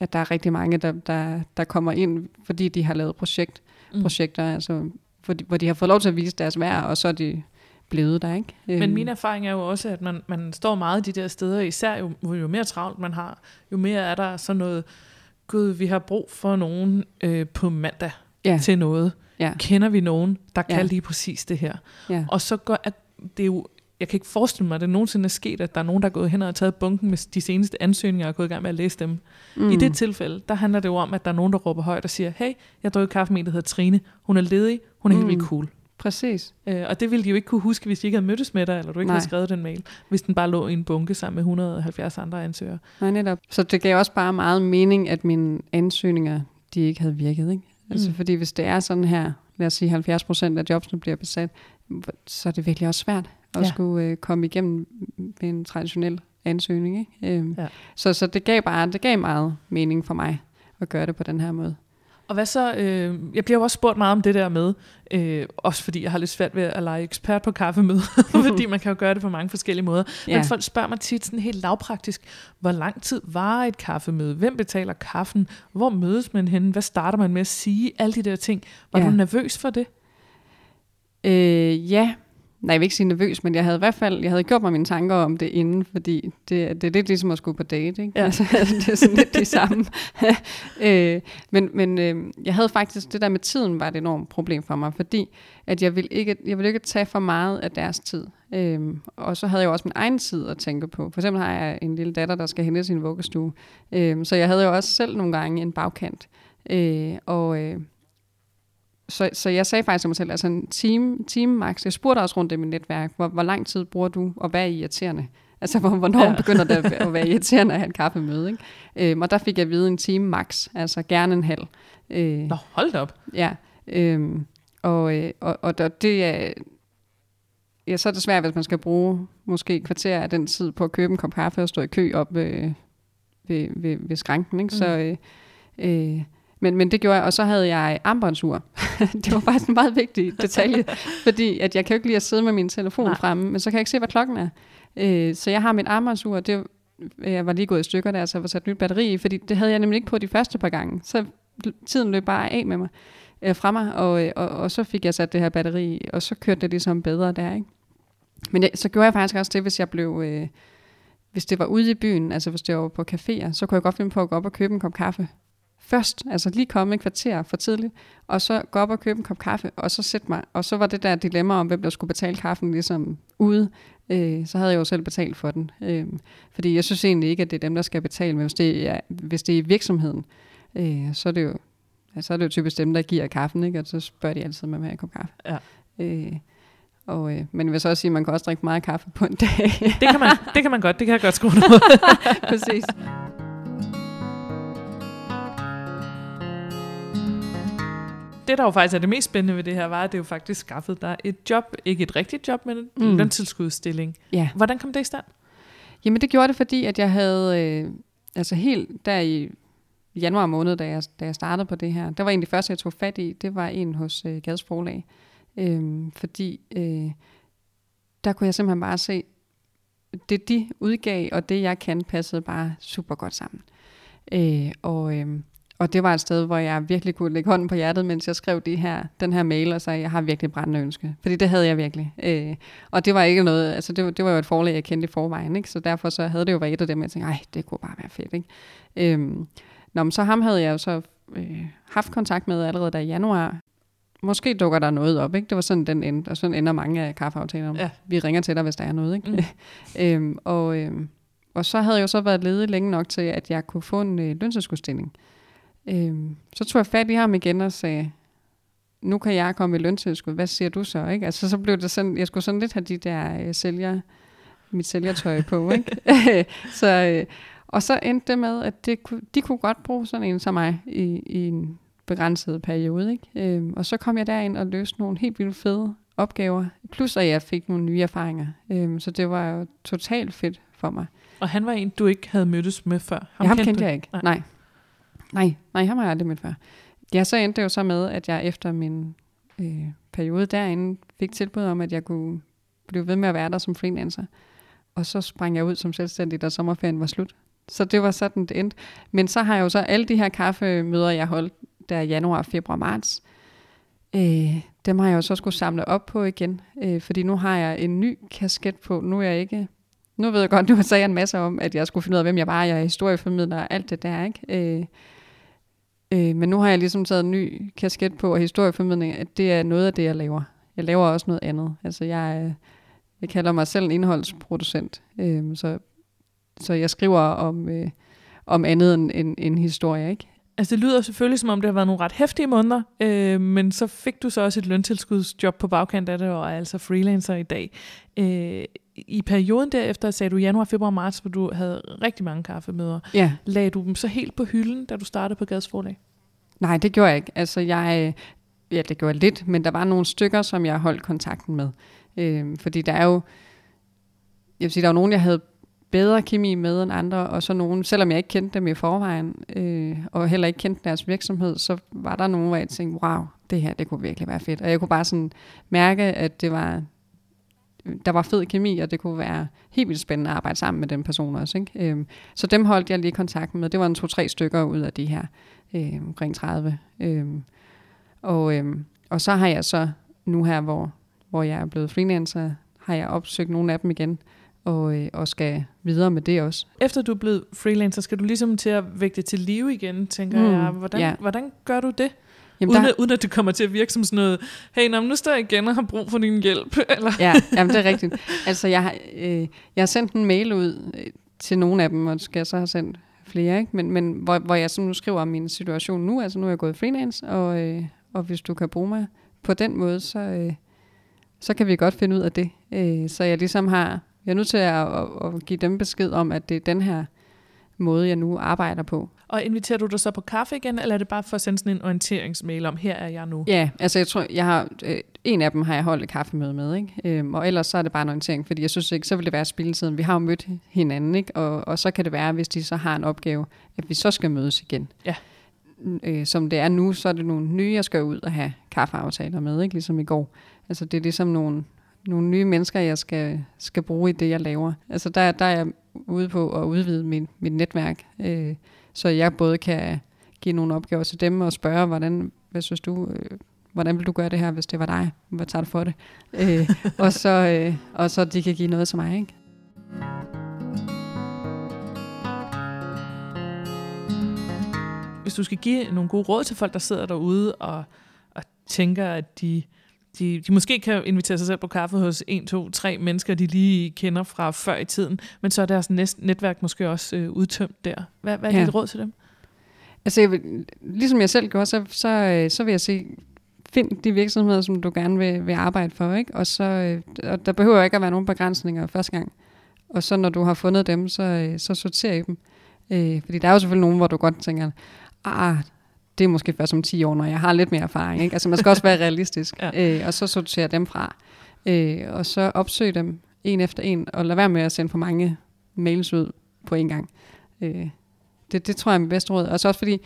at der er rigtig mange, der, der, der kommer ind, fordi de har lavet projekt, mm. projekter, altså, hvor, de, hvor de har fået lov til at vise deres værd, og så er de blevet der. Ikke? Men øhm. min erfaring er jo også, at man, man står meget de der steder, især jo, jo mere travlt man har, jo mere er der sådan noget, gud, vi har brug for nogen øh, på mandag ja. til noget. Ja. Kender vi nogen, der kan ja. lige præcis det her? Ja. Og så går, at det er jo, jeg kan ikke forestille mig, at det nogensinde er sket, at der er nogen, der er gået hen og taget bunken med de seneste ansøgninger og gået i gang med at læse dem. Mm. I det tilfælde, der handler det jo om, at der er nogen, der råber højt og siger, hey, jeg drikker kaffe med en, der hedder Trine. Hun er ledig, hun er mm. helt vildt cool. Præcis. Øh, og det ville de jo ikke kunne huske, hvis de ikke havde mødtes med dig, eller du ikke Nej. havde skrevet den mail, hvis den bare lå i en bunke sammen med 170 andre ansøgere. Nej, netop. Så det gav også bare meget mening, at mine ansøgninger, de ikke havde virket. Ikke? Altså, mm. Fordi hvis det er sådan her, lad os sige 70 procent af jobsene bliver besat, så er det virkelig også svært at ja. skulle øh, komme igennem med en traditionel ansøgning. Ikke? Øhm, ja. så, så det gav bare det gav meget mening for mig at gøre det på den her måde. Og hvad så, øh, jeg bliver jo også spurgt meget om det der med, øh, også fordi jeg har lidt svært ved at lege ekspert på kaffemøde, fordi man kan jo gøre det på mange forskellige måder. Ja. Men folk spørger mig tit sådan helt lavpraktisk, hvor lang tid var et kaffemøde? Hvem betaler kaffen? Hvor mødes man henne? Hvad starter man med at sige? Alle de der ting. Var ja. du nervøs for det? Øh, ja, Nej, jeg vil ikke sige nervøs, men jeg havde i hvert fald jeg havde gjort mig mine tanker om det inden, fordi det, det er lidt ligesom at skulle på date. Ikke? Ja. Altså, det er sådan lidt det samme. øh, men men øh, jeg havde faktisk, det der med tiden var et enormt problem for mig, fordi at jeg ville ikke, jeg ville ikke tage for meget af deres tid. Øh, og så havde jeg også min egen tid at tænke på. For eksempel har jeg en lille datter, der skal hente sin vuggestue. Øh, så jeg havde jo også selv nogle gange en bagkant. Øh, og... Øh, så, så jeg sagde faktisk til mig selv, altså en time, time max. Jeg spurgte også rundt i mit netværk, hvor, hvor lang tid bruger du, og hvad er irriterende? Altså, hvor, hvornår ja. begynder det at være irriterende at have en kaffemøde, ikke? Øhm, og der fik jeg at vide en time max, altså gerne en halv. Øh, Nå, hold op. Ja, øhm, og, øh, og, og det er... Ja, så er det svært, hvis man skal bruge måske et kvarter af den tid på at købe en kop kaffe og stå i kø op ved, ved, ved, ved skranken, ikke? Mm. Så... Øh, øh, men, men det gjorde jeg, og så havde jeg armbåndsur. det var faktisk en meget vigtig detalje, fordi at jeg kan jo ikke lide at sidde med min telefon Nej. fremme, men så kan jeg ikke se, hvad klokken er. Øh, så jeg har mit armbåndsur, det jeg var lige gået i stykker der, så jeg var sat nyt batteri i, fordi det havde jeg nemlig ikke på de første par gange. Så tiden løb bare af med mig, øh, fra mig, og, øh, og, og så fik jeg sat det her batteri i, og så kørte det ligesom bedre der, ikke? Men jeg, så gjorde jeg faktisk også det, hvis jeg blev... Øh, hvis det var ude i byen, altså hvis det var på caféer, så kunne jeg godt finde på at gå op og købe en kop kaffe først, altså lige komme et kvarter for tidligt, og så gå op og købe en kop kaffe, og så sætte mig, og så var det der dilemma om, hvem der skulle betale kaffen ligesom ude, øh, så havde jeg jo selv betalt for den. Øh, fordi jeg synes egentlig ikke, at det er dem, der skal betale, men hvis det er, hvis det er virksomheden, øh, så er det jo ja, så er det jo typisk dem, der giver kaffen, ikke? og så spørger de altid, om jeg vil kop kaffe. Ja. Øh, og, øh, men jeg vil så også sige, at man kan også drikke meget kaffe på en dag. det, kan man, det kan man godt, det kan jeg godt skrue noget. Præcis. Det, der jo faktisk er det mest spændende ved det her, var, at det jo faktisk skaffede dig et job. Ikke et rigtigt job, men en Mm. løntilskudsstilling. Ja. Hvordan kom det i stand? Jamen det gjorde det, fordi at jeg havde, øh, altså helt der i januar måned, da jeg, da jeg startede på det her, der var en af de første, jeg tog fat i, det var en hos øh, Gads Forlag. Øhm, fordi øh, der kunne jeg simpelthen bare se, det de udgav, og det jeg kan, passede bare super godt sammen. Øh, og, øh, og det var et sted, hvor jeg virkelig kunne lægge hånden på hjertet, mens jeg skrev de her, den her mail, og sagde, jeg har virkelig brændende ønske. Fordi det havde jeg virkelig. Øh, og det var ikke noget, altså det, var- det var jo et forlag, jeg kendte i forvejen, ikke? så derfor så havde det jo været et af dem, jeg tænkte, ej, det kunne bare være fedt. Ikke? Øhm, nå, men så ham havde jeg jo så øh, haft kontakt med allerede der i januar. Måske dukker der noget op, ikke? Det var sådan, den endte, og sådan ender mange af kaffeaftalerne. Ja. Vi ringer til dig, hvis der er noget, ikke? Mm. øhm, og, øhm, og så havde jeg jo så været ledig længe nok til, at jeg kunne få en øh, løntilskudsstilling. Øhm, så tog jeg fat i ham igen og sagde, nu kan jeg komme i løntilskud, hvad siger du så? Ikke? Altså så blev det sådan, jeg skulle sådan lidt have de der øh, sælger, mit sælgertøj på. Ikke? så, øh, og så endte det med, at det, de kunne godt bruge sådan en som mig i, i en begrænset periode. Ikke? Øhm, og så kom jeg derind og løste nogle helt vildt fede opgaver, plus at jeg fik nogle nye erfaringer. Øhm, så det var jo totalt fedt for mig. Og han var en, du ikke havde mødtes med før. Ham, ham kendte du jeg ikke. Nej. Nej nej. Nej, ham har jeg aldrig mødt før. Ja, så endte det jo så med, at jeg efter min øh, periode derinde fik tilbud om, at jeg kunne blive ved med at være der som freelancer. Og så sprang jeg ud som selvstændig, da sommerferien var slut. Så det var sådan, det endte. Men så har jeg jo så alle de her kaffemøder, jeg holdt der i januar, februar, marts. Øh, dem har jeg jo så skulle samle op på igen, øh, fordi nu har jeg en ny kasket på. Nu er jeg ikke... Nu ved jeg godt, nu sagde jeg en masse om, at jeg skulle finde ud af, hvem jeg var. Jeg er historieformidler og alt det der, ikke? Øh, øh, men nu har jeg ligesom taget en ny kasket på, og historieformidling, at det er noget af det, jeg laver. Jeg laver også noget andet. Altså, jeg, øh, jeg kalder mig selv en indholdsproducent. Øh, så, så jeg skriver om, øh, om andet end, end, end historie, ikke? Altså det lyder selvfølgelig, som om det har været nogle ret hæftige måneder, øh, men så fik du så også et løntilskudsjob på bagkant af det, og er altså freelancer i dag. Øh, I perioden derefter, sagde du januar, februar, marts, hvor du havde rigtig mange kaffemøder. Ja. Lagde du dem så helt på hylden, da du startede på Gads Forlag? Nej, det gjorde jeg ikke. Altså, jeg, øh, ja, det gjorde jeg lidt, men der var nogle stykker, som jeg holdt kontakten med. Øh, fordi der er jo, jeg vil sige, der var nogen, jeg havde bedre kemi med end andre, og så nogen, selvom jeg ikke kendte dem i forvejen, øh, og heller ikke kendte deres virksomhed, så var der nogen, hvor jeg tænkte, wow, det her, det kunne virkelig være fedt. Og jeg kunne bare sådan mærke, at det var, der var fed kemi, og det kunne være helt vildt spændende at arbejde sammen med den person også. Ikke? Øh, så dem holdt jeg lige kontakt med. Det var en to-tre stykker ud af de her øh, omkring 30. Øh, og, øh, og så har jeg så nu her, hvor, hvor jeg er blevet freelancer, har jeg opsøgt nogle af dem igen, og, øh, og skal videre med det også. Efter du er blevet freelancer, skal du ligesom til at vække det til live igen, tænker Mm, jeg. Hvordan, ja. hvordan gør du det? Jamen, Uden, der, at, uden at det kommer til at virke som sådan noget, hey, nå, nu står jeg igen og har brug for din hjælp. Eller? ja, jamen, det er rigtigt. Altså, jeg har, øh, jeg har sendt en mail ud øh, til nogle af dem, og skal jeg så have sendt flere, ikke? Men, men hvor, hvor jeg så nu skriver om min situation nu, altså nu er jeg gået freelance, og, øh, og hvis du kan bruge mig på den måde, så, øh, så kan vi godt finde ud af det. Øh, så jeg ligesom har, jeg er nødt til at, at, at give dem besked om, at det er den her måde, jeg nu arbejder på. Og inviterer du dig så på kaffe igen, eller er det bare for at sende sådan en orienteringsmail om, her er jeg nu? Ja, altså jeg tror, jeg har, øh, en af dem har jeg holdt et kaffemøde med, ikke? Øhm, og ellers så er det bare en orientering, fordi jeg synes ikke, så vil det være spildtiden. Vi har jo mødt hinanden, ikke? Og, og så kan det være, hvis de så har en opgave, at vi så skal mødes igen. Ja. Øh, som det er nu, så er det nogle nye, jeg skal ud og have kaffeaftaler med, ikke? Ligesom i går. Altså det er ligesom nogle, nogle nye mennesker, jeg skal, skal bruge i det, jeg laver. Altså der, der er jeg ude på at udvide min, mit netværk, øh, så jeg både kan give nogle opgaver til dem og spørge, hvordan, hvad synes du, øh, hvordan vil du gøre det her, hvis det var dig? Hvad tager du for det? Øh, og, så, øh, og så de kan give noget til mig, ikke? Hvis du skal give nogle gode råd til folk, der sidder derude og, og tænker, at de, de, de måske kan invitere sig selv på kaffe hos en, to, tre mennesker, de lige kender fra før i tiden, men så er deres næst, netværk måske også øh, udtømt der. Hvad, hvad er Ja. dit råd til dem? Altså, jeg vil, ligesom jeg selv gjorde, så, så, øh, så vil jeg sige, find de virksomheder, som du gerne vil, vil arbejde for, ikke? Og, så, øh, og der behøver ikke at være nogen begrænsninger første gang. Og så når du har fundet dem, så, øh, så sorter i dem. Øh, fordi der er jo selvfølgelig nogen, hvor du godt tænker, ah, det er måske først om 10 år, når jeg har lidt mere erfaring. Ikke? Altså man skal også være realistisk. ja. øh, og så sortere dem fra. Øh, og så opsøge dem en efter en, og lade være med at sende for mange mails ud på en gang. Øh, det, det tror jeg er min bedste råd. Og så også fordi,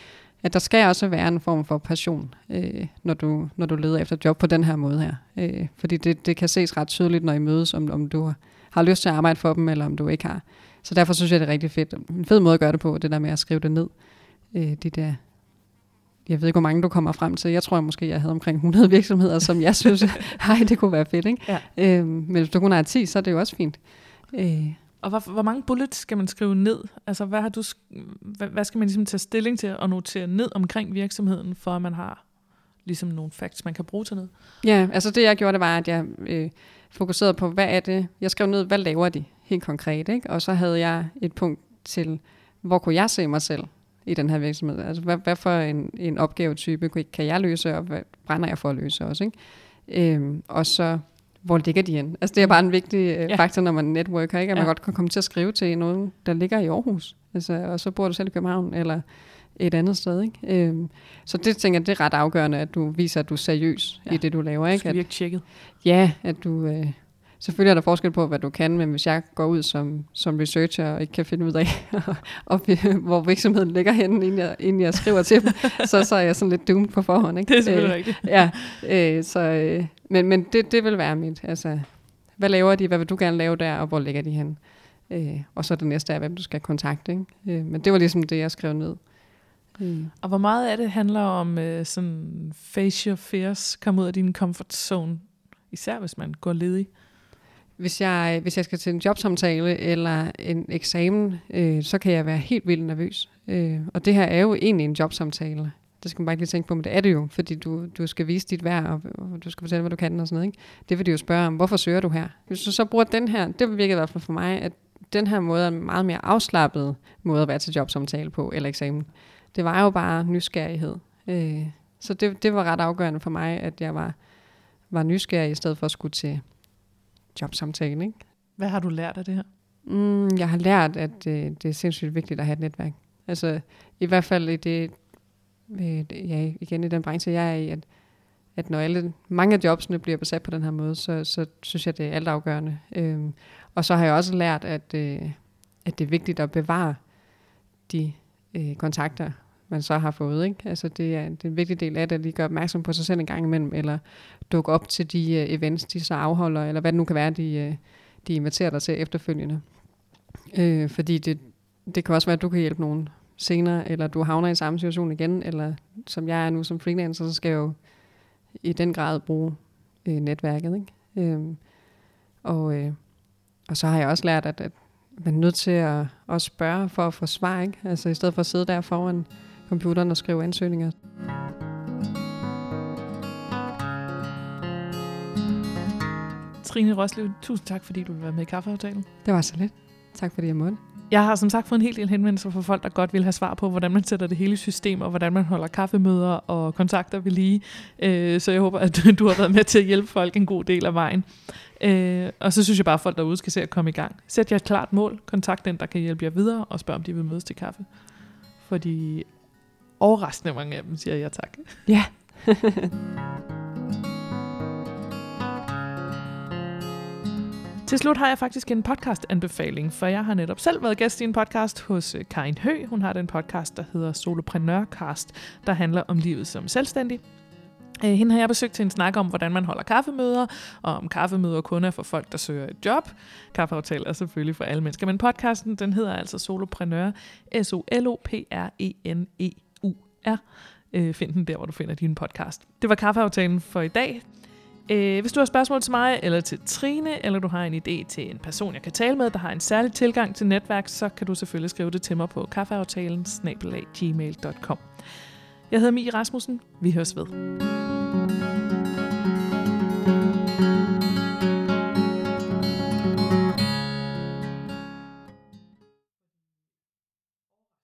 at der skal også være en form for passion, øh, når, du, når du leder efter job på den her måde her. Øh, fordi det, det kan ses ret tydeligt, når I mødes, om, om du har lyst til at arbejde for dem, eller om du ikke har. Så derfor synes jeg, det er rigtig fedt. En fed måde at gøre det på, det der med at skrive det ned. Øh, de der jeg ved ikke, hvor mange du kommer frem til. Jeg tror jeg måske, jeg havde omkring 100 virksomheder, som jeg synes, hej, det kunne være fedt. Ikke? Ja. Øh, men hvis du kun har 10, så er det jo også fint. Øh. Og hvor, hvor mange bullets skal man skrive ned? Altså, hvad, har du, hvad, hvad skal man ligesom tage stilling til og notere ned omkring virksomheden, for at man har ligesom nogle facts, man kan bruge til noget? Ja, altså det jeg gjorde, det var, at jeg øh, fokuserede på, hvad er det? Jeg skrev ned, hvad laver de helt konkret? Ikke? Og så havde jeg et punkt til, hvor kunne jeg se mig selv i den her virksomhed? Altså, hvad, hvad for en, en opgavetype kan jeg løse, og hvad brænder jeg for at løse også? Ikke? Øhm, og så, hvor ligger de hen? Altså, det er bare en vigtig øh, ja. faktor, når man networker, ikke? at ja. man godt kan komme til at skrive til nogen, der ligger i Aarhus, altså, og så bor du selv i København, eller et andet sted. Ikke? Øhm, så det tænker jeg, det er ret afgørende, at du viser, at du er seriøs ja. i det, du laver. Ikke? Virke tjekket. Ja, at du, øh, Selvfølgelig er der forskel på, hvad du kan, men hvis jeg går ud som, som researcher og ikke kan finde ud af, og, hvor virksomheden ligger henne, inden jeg, inden jeg skriver til dem, så, så er jeg sådan lidt doomed på forhånd. Ikke? Det er selvfølgelig øh, rigtigt. Ja, øh, så, øh, men, men det, det vil være mit. Altså, hvad laver de? Hvad vil du gerne lave der? Og hvor ligger de hen? Øh, og så det næste er, hvem du skal kontakte. Ikke? Øh, men det var ligesom det, jeg skrev ned. Mm. Og hvor meget af det handler om øh, sådan face your fears, komme ud af din comfort zone, især hvis man går ledig? Hvis jeg, hvis jeg skal til en jobsamtale eller en eksamen, øh, så kan jeg være helt vildt nervøs. Øh, og det her er jo egentlig en jobsamtale. Det skal man bare ikke lige tænke på, men det er det jo, fordi du, du skal vise dit værd, og, og du skal fortælle, hvad du kan og sådan noget. Ikke? Det vil de jo spørge om, hvorfor søger du her? Hvis du så bruger den her, det virker i hvert fald for mig, at den her måde er en meget mere afslappet måde at være til jobsamtale på, eller eksamen. Det var jo bare nysgerrighed. Øh, så det, det var ret afgørende for mig, at jeg var, var nysgerrig, i stedet for at skulle til jobsamtale. Ikke? Hvad har du lært af det her? Mm, jeg har lært, at øh, det er sindssygt vigtigt at have et netværk. Altså i hvert fald i det, øh, ja, igen i den branche, jeg er i, at, at når alle, mange af jobsene bliver besat på den her måde, så, så synes jeg, det er altafgørende. Øhm, og så har jeg også lært, at, øh, at det er vigtigt at bevare de øh, kontakter, man så har fået. Ikke? Altså det er, det er en vigtig del af det, at lige gøre opmærksom på sig selv en gang imellem, eller dukke op til de uh, events, de så afholder, eller hvad det nu kan være, de, uh, de inviterer dig til efterfølgende. Øh, fordi det, det kan også være, at du kan hjælpe nogen senere, eller du havner i samme situation igen, eller som jeg er nu som freelancer, så skal jeg jo i den grad bruge øh, netværket. Ikke? Øh, og, øh, og så har jeg også lært, at, at man er nødt til at også spørge for at få svar, ikke? Altså i stedet for at sidde der foran computeren og skrive ansøgninger. Trine Roslev, tusind tak, fordi du vil være med i kaffeaftalen. Det var så lidt. Tak fordi jeg måtte. Jeg har som sagt fået en hel del henvendelser fra folk, der godt vil have svar på, hvordan man sætter det hele system, og hvordan man holder kaffemøder og kontakter ved lige. Øh, så jeg håber, at du har været med til at hjælpe folk en god del af vejen. Øh, og så synes jeg bare, at folk derude skal se at komme i gang. Sæt jer et klart mål, kontakt den, der kan hjælpe jer videre, og spørg, om de vil mødes til kaffe. Fordi overraskende mange af dem siger ja tak. Ja. Til slut har jeg faktisk en podcast-anbefaling, for jeg har netop selv været gæst i en podcast hos øh, Karin Hø. Hun har den podcast, der hedder Soloprenørcast, der handler om livet som selvstændig. Øh, hende har jeg besøgt til en snak om, hvordan man holder kaffemøder, og om kaffemøder kun er for folk, der søger et job. Kaffeaftale er selvfølgelig for alle mennesker, men podcasten den hedder altså Soloprenør, er. Øh, find den der, hvor du finder din podcast. Det var kaffeaftalen for i dag. Øh, hvis du har spørgsmål til mig, eller til Trine, eller du har en idé til en person, jeg kan tale med, der har en særlig tilgang til netværk, så kan du selvfølgelig skrive det til mig på kaffeaftalen gmail.com. Jeg hedder Mie Rasmussen. Vi høres ved.